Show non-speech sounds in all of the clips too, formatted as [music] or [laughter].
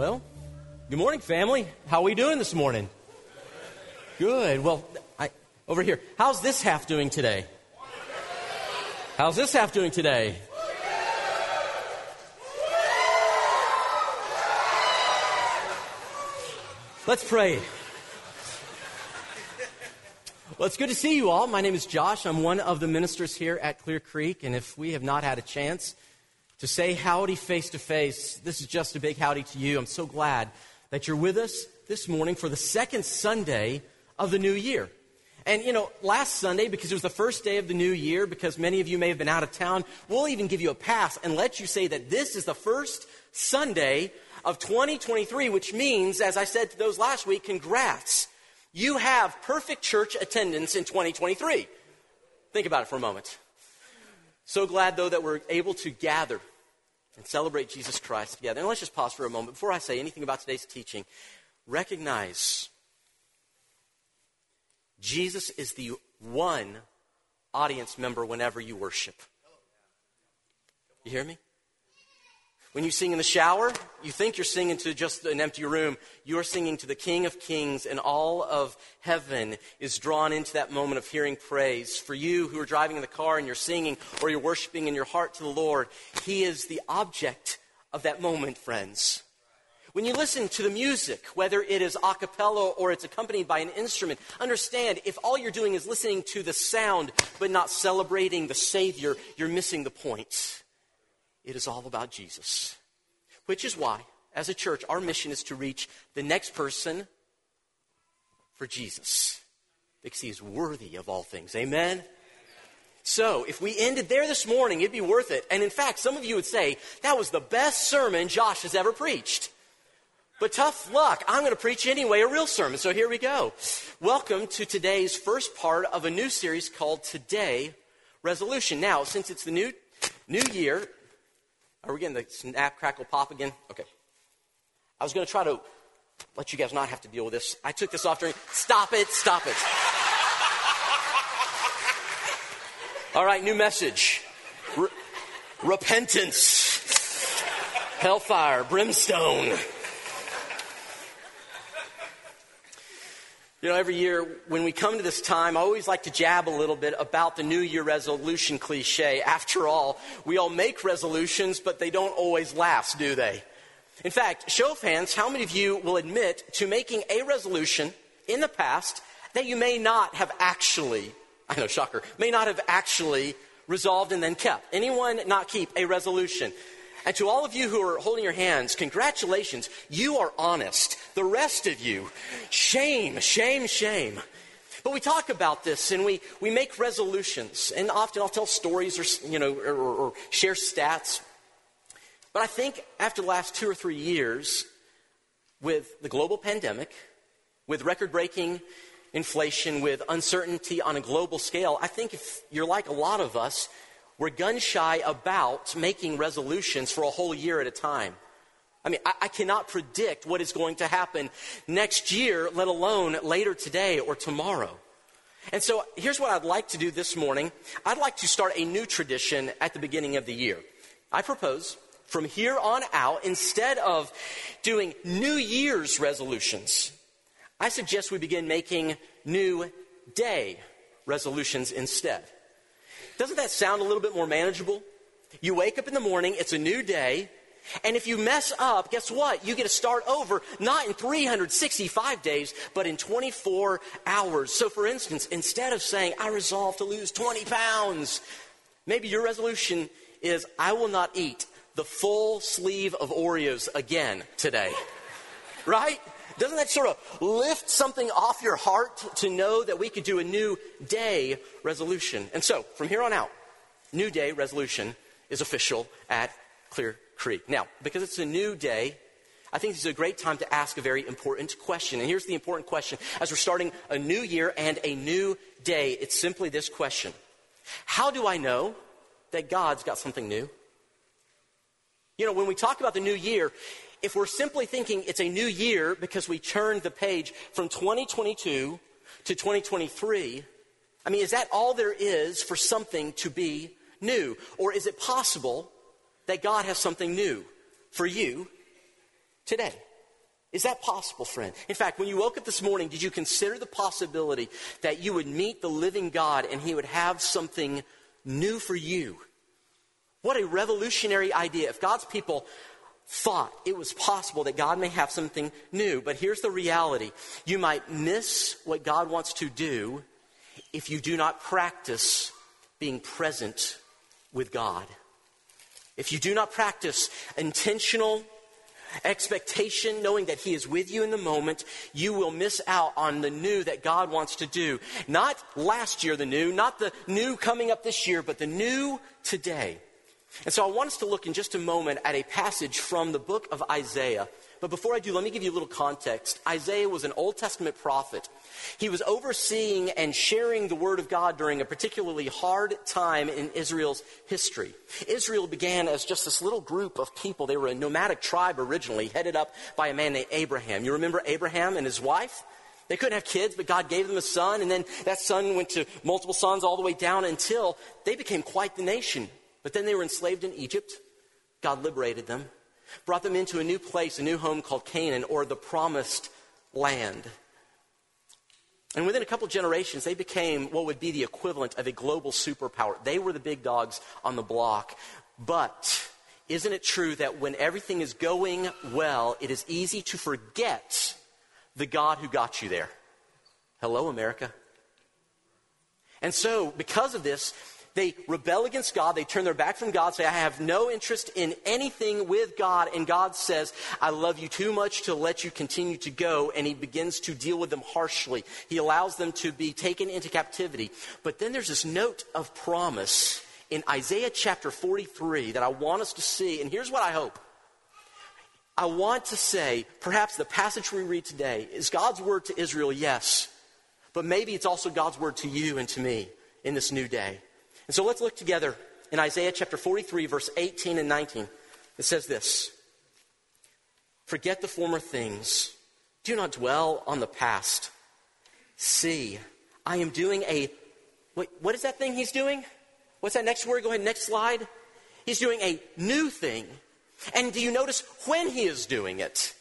Well, good morning, family. How are we doing this morning? Good. Well, I, over here. How's this half doing today? How's this half doing today? Let's pray. Well, it's good to see you all. My name is Josh. I'm one of the ministers here at Clear Creek. And if we have not had a chance to say howdy face to face, this is just a big howdy to you. I'm so glad that you're with us this morning for the second Sunday of the new year. And you know, last Sunday, because it was the first day of the new year, because many of you may have been out of town, we'll even give you a pass and let you say that this is the first Sunday of 2023, which means, as I said to those last week, congrats. You have perfect church attendance in 2023. Think about it for a moment. So glad, though, that we're able to gather and celebrate Jesus Christ together. And let's just pause for a moment. Before I say anything about today's teaching, recognize Jesus is the one audience member whenever you worship. You hear me? When you sing in the shower, you think you're singing to just an empty room. You're singing to the King of Kings, and all of heaven is drawn into that moment of hearing praise. For you who are driving in the car and you're singing or you're worshiping in your heart to the Lord, He is the object of that moment, friends. When you listen to the music, whether it is a cappella or it's accompanied by an instrument, understand if all you're doing is listening to the sound but not celebrating the Savior, you're missing the point. It is all about Jesus. Which is why, as a church, our mission is to reach the next person for Jesus. Because he is worthy of all things. Amen? So, if we ended there this morning, it'd be worth it. And in fact, some of you would say, that was the best sermon Josh has ever preached. But tough luck, I'm going to preach anyway a real sermon. So here we go. Welcome to today's first part of a new series called Today Resolution. Now, since it's the new, new year, are we getting the snap, crackle, pop again? Okay. I was going to try to let you guys not have to deal with this. I took this off during. Stop it, stop it. All right, new message. Re- repentance, hellfire, brimstone. You know, every year when we come to this time, I always like to jab a little bit about the New Year resolution cliche. After all, we all make resolutions, but they don't always last, do they? In fact, show of hands, how many of you will admit to making a resolution in the past that you may not have actually, I know, shocker, may not have actually resolved and then kept? Anyone not keep a resolution? And to all of you who are holding your hands, congratulations. You are honest. The rest of you, shame, shame, shame. But we talk about this and we, we make resolutions. And often I'll tell stories or, you know, or, or share stats. But I think after the last two or three years, with the global pandemic, with record breaking inflation, with uncertainty on a global scale, I think if you're like a lot of us, we're gun shy about making resolutions for a whole year at a time. I mean, I, I, cannot predict what is going to happen next year, let alone later today or tomorrow. And so here's what I'd like to do this morning. I'd like to start a new tradition at the beginning of the year. I propose from here on out, instead of doing New Year's resolutions, I suggest we begin making New Day resolutions instead. Doesn't that sound a little bit more manageable? You wake up in the morning, it's a new day, and if you mess up, guess what? You get to start over, not in 365 days, but in 24 hours. So, for instance, instead of saying, I resolve to lose 20 pounds, maybe your resolution is, I will not eat the full sleeve of Oreos again today. [laughs] right? Doesn't that sort of lift something off your heart to know that we could do a new day resolution? And so, from here on out, new day resolution is official at Clear Creek. Now, because it's a new day, I think this is a great time to ask a very important question. And here's the important question. As we're starting a new year and a new day, it's simply this question How do I know that God's got something new? You know, when we talk about the new year, if we're simply thinking it's a new year because we turned the page from 2022 to 2023, I mean, is that all there is for something to be new? Or is it possible that God has something new for you today? Is that possible, friend? In fact, when you woke up this morning, did you consider the possibility that you would meet the living God and He would have something new for you? What a revolutionary idea. If God's people thought it was possible that God may have something new. But here's the reality you might miss what God wants to do if you do not practice being present with God. If you do not practice intentional expectation, knowing that He is with you in the moment, you will miss out on the new that God wants to do. Not last year, the new, not the new coming up this year, but the new today. And so I want us to look in just a moment at a passage from the book of Isaiah. But before I do, let me give you a little context. Isaiah was an Old Testament prophet. He was overseeing and sharing the word of God during a particularly hard time in Israel's history. Israel began as just this little group of people. They were a nomadic tribe originally, headed up by a man named Abraham. You remember Abraham and his wife? They couldn't have kids, but God gave them a son, and then that son went to multiple sons all the way down until they became quite the nation. But then they were enslaved in Egypt. God liberated them brought them into a new place, a new home called Canaan, or the promised land. And within a couple generations, they became what would be the equivalent of a global superpower. They were the big dogs on the block. But isn't it true that when everything is going well, it is easy to forget the God who got you there? Hello, America. And so, because of this, they rebel against God. They turn their back from God, say, I have no interest in anything with God. And God says, I love you too much to let you continue to go. And he begins to deal with them harshly. He allows them to be taken into captivity. But then there's this note of promise in Isaiah chapter 43 that I want us to see. And here's what I hope. I want to say, perhaps the passage we read today is God's word to Israel, yes. But maybe it's also God's word to you and to me in this new day. And so let's look together in Isaiah chapter 43, verse 18 and 19. It says this Forget the former things, do not dwell on the past. See, I am doing a. Wait, what is that thing he's doing? What's that next word? Go ahead, next slide. He's doing a new thing. And do you notice when he is doing it?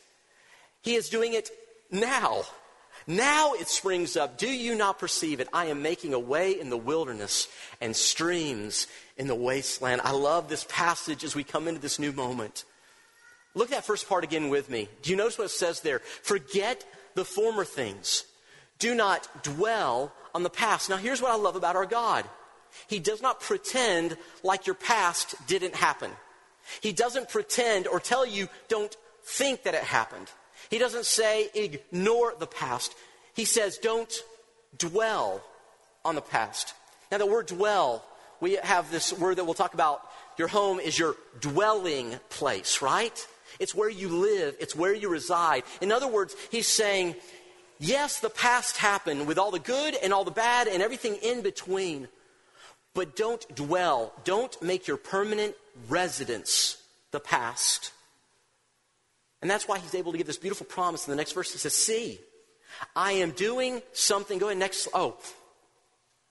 He is doing it now. Now it springs up. Do you not perceive it? I am making a way in the wilderness and streams in the wasteland. I love this passage as we come into this new moment. Look at that first part again with me. Do you notice what it says there? Forget the former things. Do not dwell on the past. Now, here's what I love about our God He does not pretend like your past didn't happen. He doesn't pretend or tell you, don't think that it happened. He doesn't say ignore the past. He says don't dwell on the past. Now, the word dwell, we have this word that we'll talk about. Your home is your dwelling place, right? It's where you live, it's where you reside. In other words, he's saying, yes, the past happened with all the good and all the bad and everything in between, but don't dwell. Don't make your permanent residence the past. And that's why he's able to give this beautiful promise in the next verse. He says, See, I am doing something. Go ahead, next. Oh,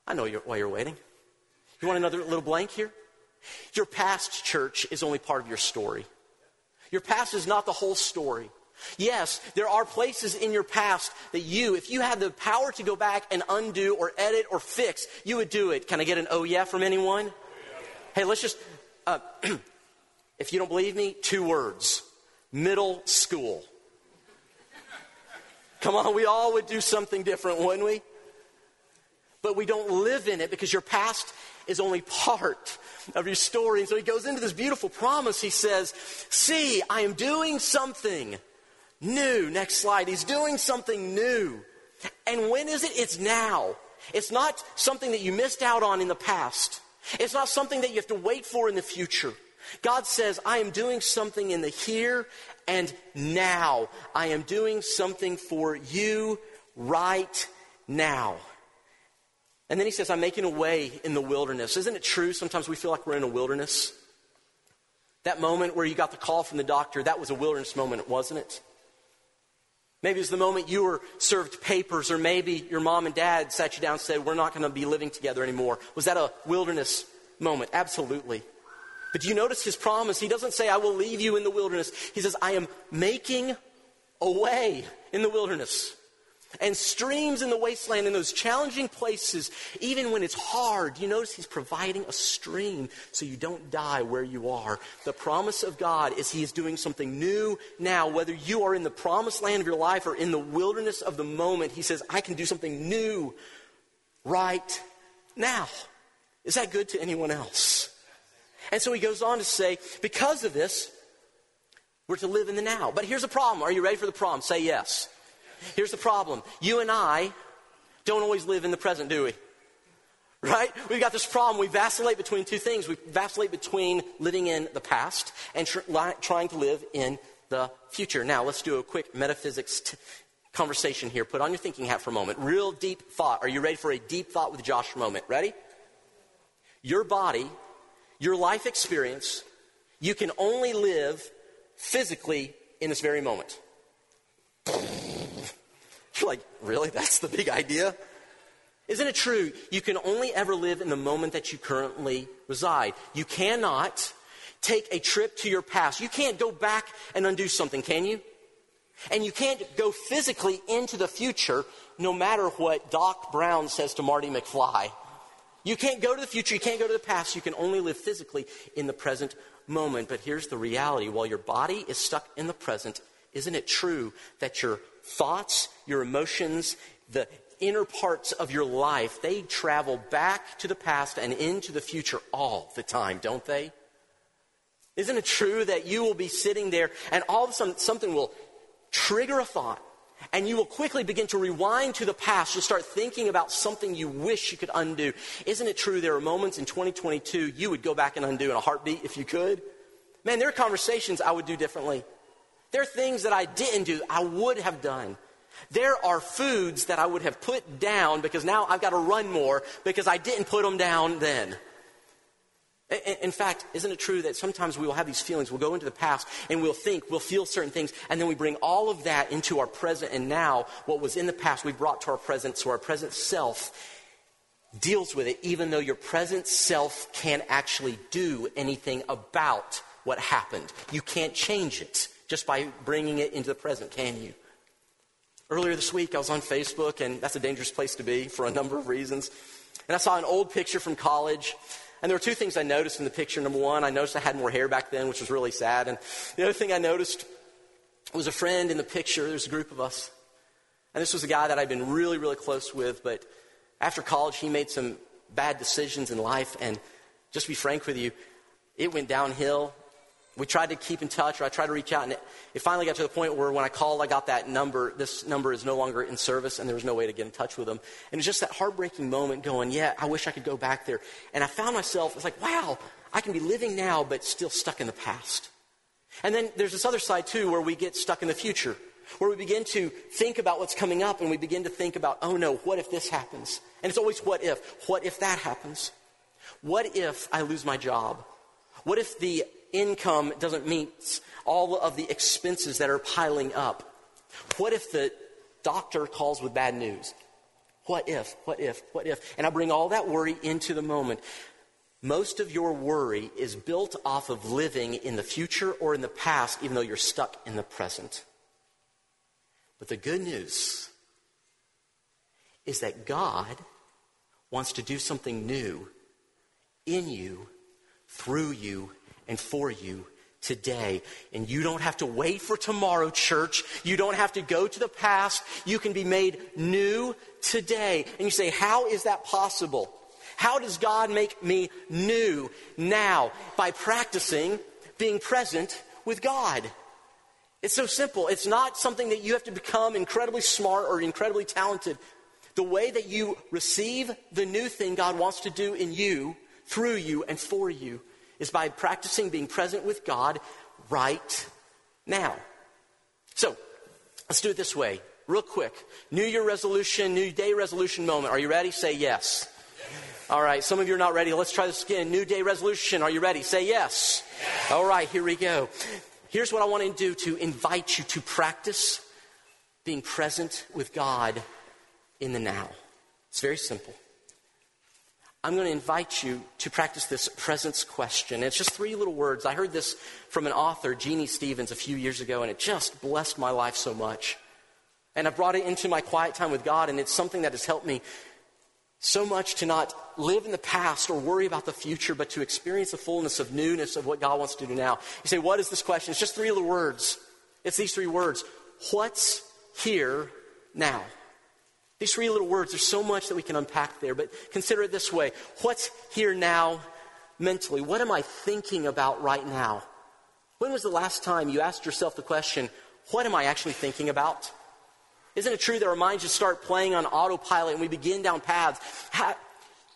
I know you're, why you're waiting. You want another little blank here? Your past, church, is only part of your story. Your past is not the whole story. Yes, there are places in your past that you, if you had the power to go back and undo or edit or fix, you would do it. Can I get an oh yeah from anyone? Hey, let's just, uh, [clears throat] if you don't believe me, two words middle school. Come on, we all would do something different, wouldn't we? But we don't live in it because your past is only part of your story. And so he goes into this beautiful promise. He says, See, I am doing something new. Next slide. He's doing something new. And when is it? It's now. It's not something that you missed out on in the past. It's not something that you have to wait for in the future. God says, I am doing something in the here and now. I am doing something for you right now. And then he says, I'm making a way in the wilderness. Isn't it true? Sometimes we feel like we're in a wilderness. That moment where you got the call from the doctor, that was a wilderness moment, wasn't it? Maybe it was the moment you were served papers, or maybe your mom and dad sat you down and said, We're not going to be living together anymore. Was that a wilderness moment? Absolutely. But do you notice his promise? He doesn't say, I will leave you in the wilderness. He says, I am making a way in the wilderness and streams in the wasteland in those challenging places, even when it's hard. You notice he's providing a stream so you don't die where you are. The promise of God is he is doing something new now, whether you are in the promised land of your life or in the wilderness of the moment. He says, I can do something new right now. Is that good to anyone else? And so he goes on to say, because of this, we're to live in the now. But here's the problem. Are you ready for the problem? Say yes. Here's the problem you and I don't always live in the present, do we? Right? We've got this problem. We vacillate between two things. We vacillate between living in the past and tr- li- trying to live in the future. Now, let's do a quick metaphysics t- conversation here. Put on your thinking hat for a moment. Real deep thought. Are you ready for a deep thought with Josh moment? Ready? Your body, your life experience, you can only live physically in this very moment. [laughs] You're like, really? That's the big idea? Isn't it true? You can only ever live in the moment that you currently reside. You cannot take a trip to your past. You can't go back and undo something, can you? And you can't go physically into the future no matter what Doc Brown says to Marty McFly. You can't go to the future, you can't go to the past, you can only live physically in the present moment. But here's the reality while your body is stuck in the present, isn't it true that your thoughts, your emotions, the inner parts of your life, they travel back to the past and into the future all the time, don't they? Isn't it true that you will be sitting there and all of a sudden something will trigger a thought and you will quickly begin to rewind to the past. You'll start thinking about something you wish you could undo. Isn't it true there are moments in 2022 you would go back and undo in a heartbeat if you could? Man, there are conversations I would do differently. There are things that I didn't do, I would have done. There are foods that I would have put down because now I've got to run more because I didn't put them down then. In fact, isn't it true that sometimes we will have these feelings? We'll go into the past and we'll think, we'll feel certain things, and then we bring all of that into our present, and now what was in the past we brought to our present, so our present self deals with it, even though your present self can't actually do anything about what happened. You can't change it just by bringing it into the present, can you? Earlier this week, I was on Facebook, and that's a dangerous place to be for a number of reasons. And I saw an old picture from college. And there were two things I noticed in the picture. Number one, I noticed I had more hair back then, which was really sad. And the other thing I noticed was a friend in the picture. There's a group of us. And this was a guy that I'd been really, really close with. But after college, he made some bad decisions in life. And just to be frank with you, it went downhill we tried to keep in touch, or I tried to reach out, and it, it, finally got to the point where when I called, I got that number. This number is no longer in service, and there was no way to get in touch with them. And it's just that heartbreaking moment going, yeah, I wish I could go back there. And I found myself, it's like, wow, I can be living now, but still stuck in the past. And then there's this other side, too, where we get stuck in the future, where we begin to think about what's coming up, and we begin to think about, oh no, what if this happens? And it's always what if? What if that happens? What if I lose my job? What if the income doesn't meet all of the expenses that are piling up? What if the doctor calls with bad news? What if, what if, what if? And I bring all that worry into the moment. Most of your worry is built off of living in the future or in the past, even though you're stuck in the present. But the good news is that God wants to do something new in you, through you, and for you today. And you don't have to wait for tomorrow, church. You don't have to go to the past. You can be made new today. And you say, How is that possible? How does God make me new now? By practicing being present with God. It's so simple. It's not something that you have to become incredibly smart or incredibly talented. The way that you receive the new thing God wants to do in you, through you, and for you is by practicing being present with God right now. So, let's do it this way, real quick. New Year resolution, New Day resolution moment. Are you ready? Say yes. All right, some of you are not ready. Let's try this again. New Day resolution. Are you ready? Say yes. yes. All right, here we go. Here's what I want to do to invite you to practice being present with God in the now. It's very simple. I'm going to invite you to practice this presence question. It's just three little words. I heard this from an author, Jeannie Stevens, a few years ago, and it just blessed my life so much. And I brought it into my quiet time with God, and it's something that has helped me so much to not live in the past or worry about the future, but to experience the fullness of newness of what God wants to do now. You say, What is this question? It's just three little words. It's these three words What's here now? These three little words, there's so much that we can unpack there, but consider it this way What's here now mentally? What am I thinking about right now? When was the last time you asked yourself the question, What am I actually thinking about? Isn't it true that our minds just start playing on autopilot and we begin down paths?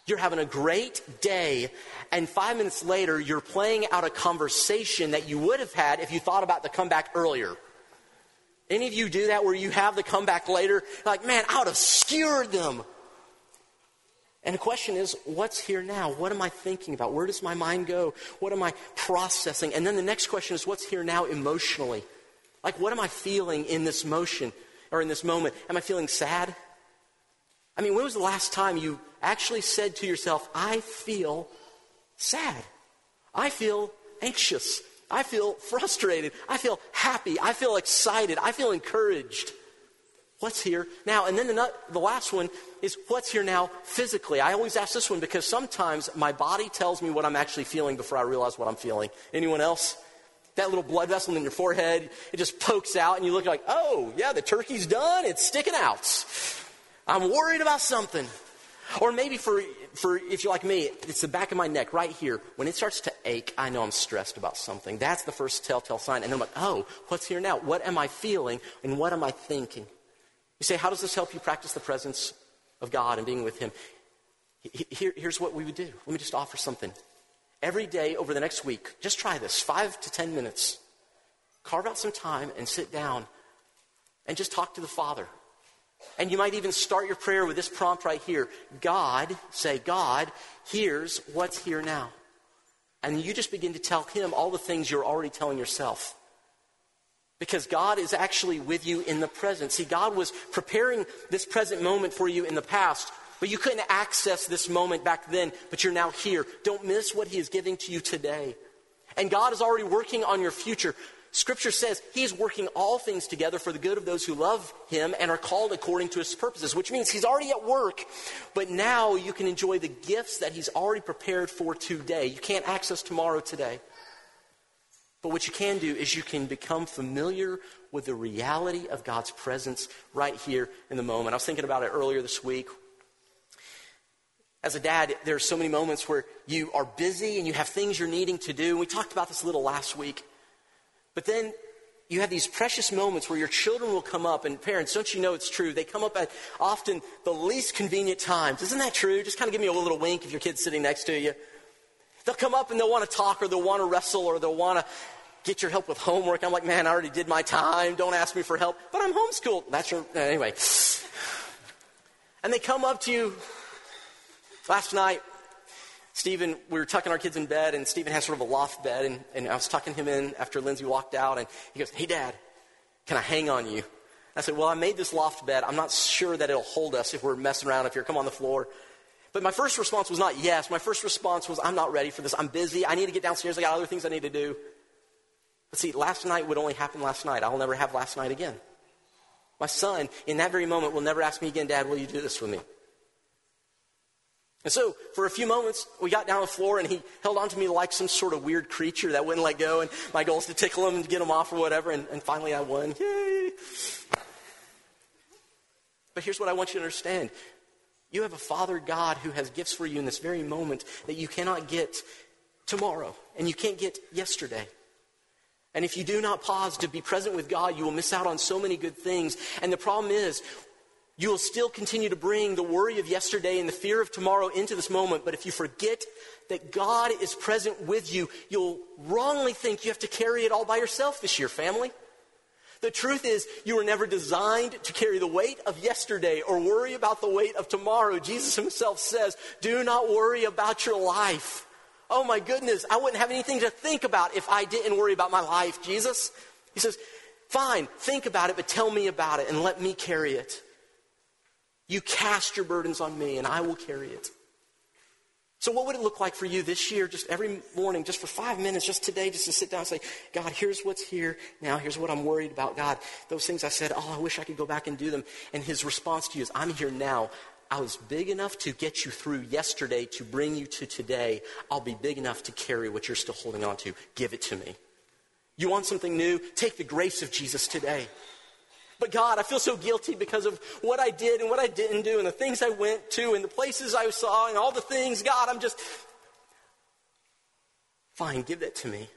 you're having a great day, and five minutes later, you're playing out a conversation that you would have had if you thought about the comeback earlier. Any of you do that where you have the comeback later? Like, man, I would have skewered them. And the question is, what's here now? What am I thinking about? Where does my mind go? What am I processing? And then the next question is, what's here now emotionally? Like, what am I feeling in this motion or in this moment? Am I feeling sad? I mean, when was the last time you actually said to yourself, I feel sad? I feel anxious. I feel frustrated. I feel happy. I feel excited. I feel encouraged. What's here now? And then the, the last one is what's here now physically. I always ask this one because sometimes my body tells me what I'm actually feeling before I realize what I'm feeling. Anyone else? That little blood vessel in your forehead, it just pokes out and you look like, oh, yeah, the turkey's done. It's sticking out. I'm worried about something. Or maybe for, for if you're like me, it's the back of my neck right here. When it starts to ache, I know I'm stressed about something. That's the first telltale sign. And then I'm like, oh, what's here now? What am I feeling and what am I thinking? You say, how does this help you practice the presence of God and being with Him? Here, here's what we would do. Let me just offer something. Every day over the next week, just try this five to ten minutes. Carve out some time and sit down and just talk to the Father. And you might even start your prayer with this prompt right here God, say, God, here's what's here now. And you just begin to tell Him all the things you're already telling yourself. Because God is actually with you in the present. See, God was preparing this present moment for you in the past, but you couldn't access this moment back then, but you're now here. Don't miss what He is giving to you today. And God is already working on your future. Scripture says he's working all things together for the good of those who love him and are called according to his purposes, which means he's already at work, but now you can enjoy the gifts that he's already prepared for today. You can't access tomorrow today. But what you can do is you can become familiar with the reality of God's presence right here in the moment. I was thinking about it earlier this week. As a dad, there are so many moments where you are busy and you have things you're needing to do. We talked about this a little last week. But then you have these precious moments where your children will come up, and parents, don't you know it's true? They come up at often the least convenient times. Isn't that true? Just kind of give me a little wink if your kid's sitting next to you. They'll come up and they'll want to talk, or they'll want to wrestle, or they'll want to get your help with homework. I'm like, man, I already did my time. Don't ask me for help. But I'm homeschooled. That's your, anyway. [sighs] And they come up to you. Last night, Stephen, we were tucking our kids in bed, and Stephen has sort of a loft bed, and, and I was tucking him in after Lindsay walked out, and he goes, Hey, Dad, can I hang on you? I said, Well, I made this loft bed. I'm not sure that it'll hold us if we're messing around, up you're come on the floor. But my first response was not yes. My first response was, I'm not ready for this. I'm busy. I need to get downstairs. I got other things I need to do. But see, last night would only happen last night. I'll never have last night again. My son, in that very moment, will never ask me again, Dad, will you do this with me? And so, for a few moments, we got down on the floor, and he held on to me like some sort of weird creature that wouldn't let go. And my goal is to tickle him and get him off or whatever. And, and finally, I won. Yay! But here's what I want you to understand you have a Father God who has gifts for you in this very moment that you cannot get tomorrow, and you can't get yesterday. And if you do not pause to be present with God, you will miss out on so many good things. And the problem is, you will still continue to bring the worry of yesterday and the fear of tomorrow into this moment, but if you forget that God is present with you, you'll wrongly think you have to carry it all by yourself this year, family. The truth is, you were never designed to carry the weight of yesterday or worry about the weight of tomorrow. Jesus himself says, Do not worry about your life. Oh my goodness, I wouldn't have anything to think about if I didn't worry about my life, Jesus. He says, Fine, think about it, but tell me about it and let me carry it. You cast your burdens on me, and I will carry it. So, what would it look like for you this year, just every morning, just for five minutes, just today, just to sit down and say, God, here's what's here now. Here's what I'm worried about. God, those things I said, oh, I wish I could go back and do them. And his response to you is, I'm here now. I was big enough to get you through yesterday to bring you to today. I'll be big enough to carry what you're still holding on to. Give it to me. You want something new? Take the grace of Jesus today. But God, I feel so guilty because of what I did and what I didn't do and the things I went to and the places I saw and all the things. God, I'm just. Fine, give that to me.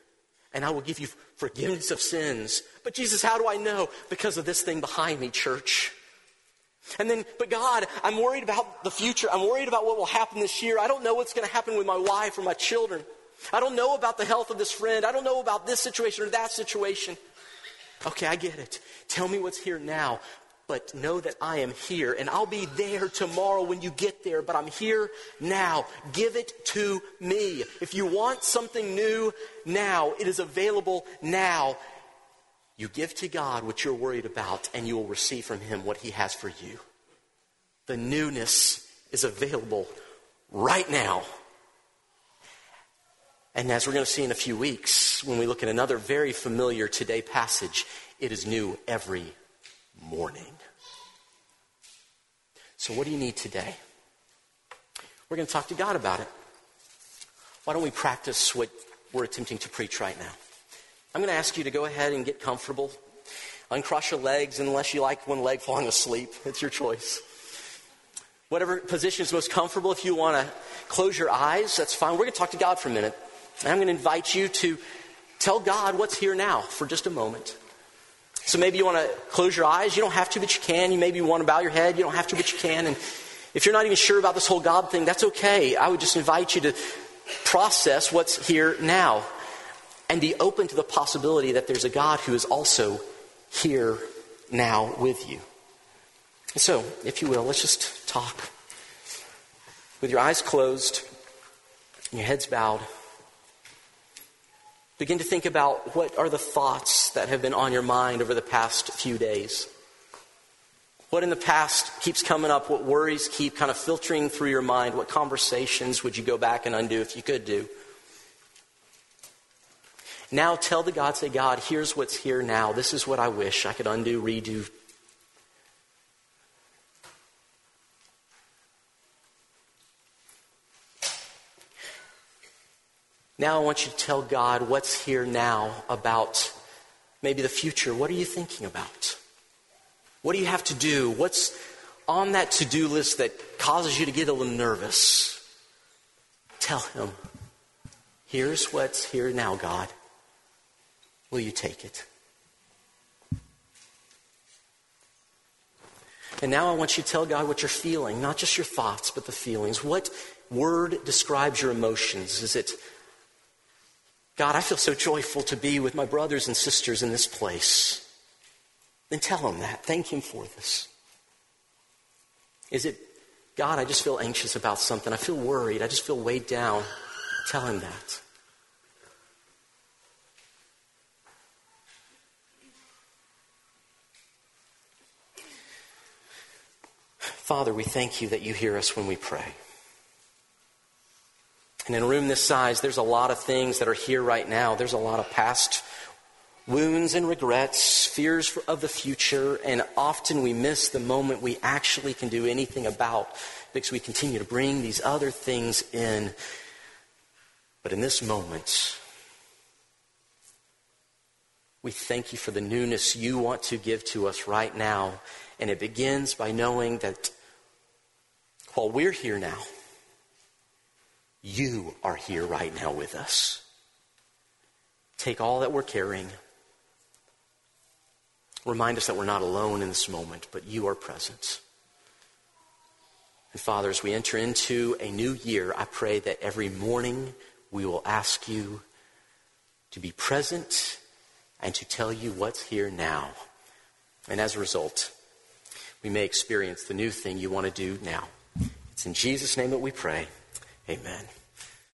And I will give you forgiveness of sins. But Jesus, how do I know? Because of this thing behind me, church. And then, but God, I'm worried about the future. I'm worried about what will happen this year. I don't know what's going to happen with my wife or my children. I don't know about the health of this friend. I don't know about this situation or that situation. Okay, I get it. Tell me what's here now, but know that I am here and I'll be there tomorrow when you get there, but I'm here now. Give it to me. If you want something new now, it is available now. You give to God what you're worried about, and you will receive from Him what He has for you. The newness is available right now. And as we're going to see in a few weeks, when we look at another very familiar today passage, it is new every morning. So, what do you need today? We're going to talk to God about it. Why don't we practice what we're attempting to preach right now? I'm going to ask you to go ahead and get comfortable. Uncross your legs unless you like one leg falling asleep. It's your choice. Whatever position is most comfortable, if you want to close your eyes, that's fine. We're going to talk to God for a minute. And I'm going to invite you to tell God what's here now for just a moment. So maybe you want to close your eyes. You don't have to, but you can. You maybe want to bow your head. You don't have to, but you can. And if you're not even sure about this whole God thing, that's okay. I would just invite you to process what's here now and be open to the possibility that there's a God who is also here now with you. So, if you will, let's just talk. With your eyes closed and your heads bowed. Begin to think about what are the thoughts that have been on your mind over the past few days. What in the past keeps coming up? What worries keep kind of filtering through your mind? What conversations would you go back and undo if you could do? Now tell the God, say, God, here's what's here now. This is what I wish I could undo, redo, Now I want you to tell God what's here now about maybe the future. What are you thinking about? What do you have to do? What's on that to do list that causes you to get a little nervous? Tell Him, here's what's here now, God. Will you take it? And now I want you to tell God what you're feeling, not just your thoughts, but the feelings. What word describes your emotions? Is it God, I feel so joyful to be with my brothers and sisters in this place. Then tell him that. Thank him for this. Is it, God, I just feel anxious about something. I feel worried. I just feel weighed down. Tell him that. Father, we thank you that you hear us when we pray. And in a room this size, there's a lot of things that are here right now. There's a lot of past wounds and regrets, fears of the future, and often we miss the moment we actually can do anything about because we continue to bring these other things in. But in this moment, we thank you for the newness you want to give to us right now. And it begins by knowing that while we're here now, you are here right now with us. Take all that we're carrying. Remind us that we're not alone in this moment, but you are present. And Father, as we enter into a new year, I pray that every morning we will ask you to be present and to tell you what's here now. And as a result, we may experience the new thing you want to do now. It's in Jesus' name that we pray. Amen.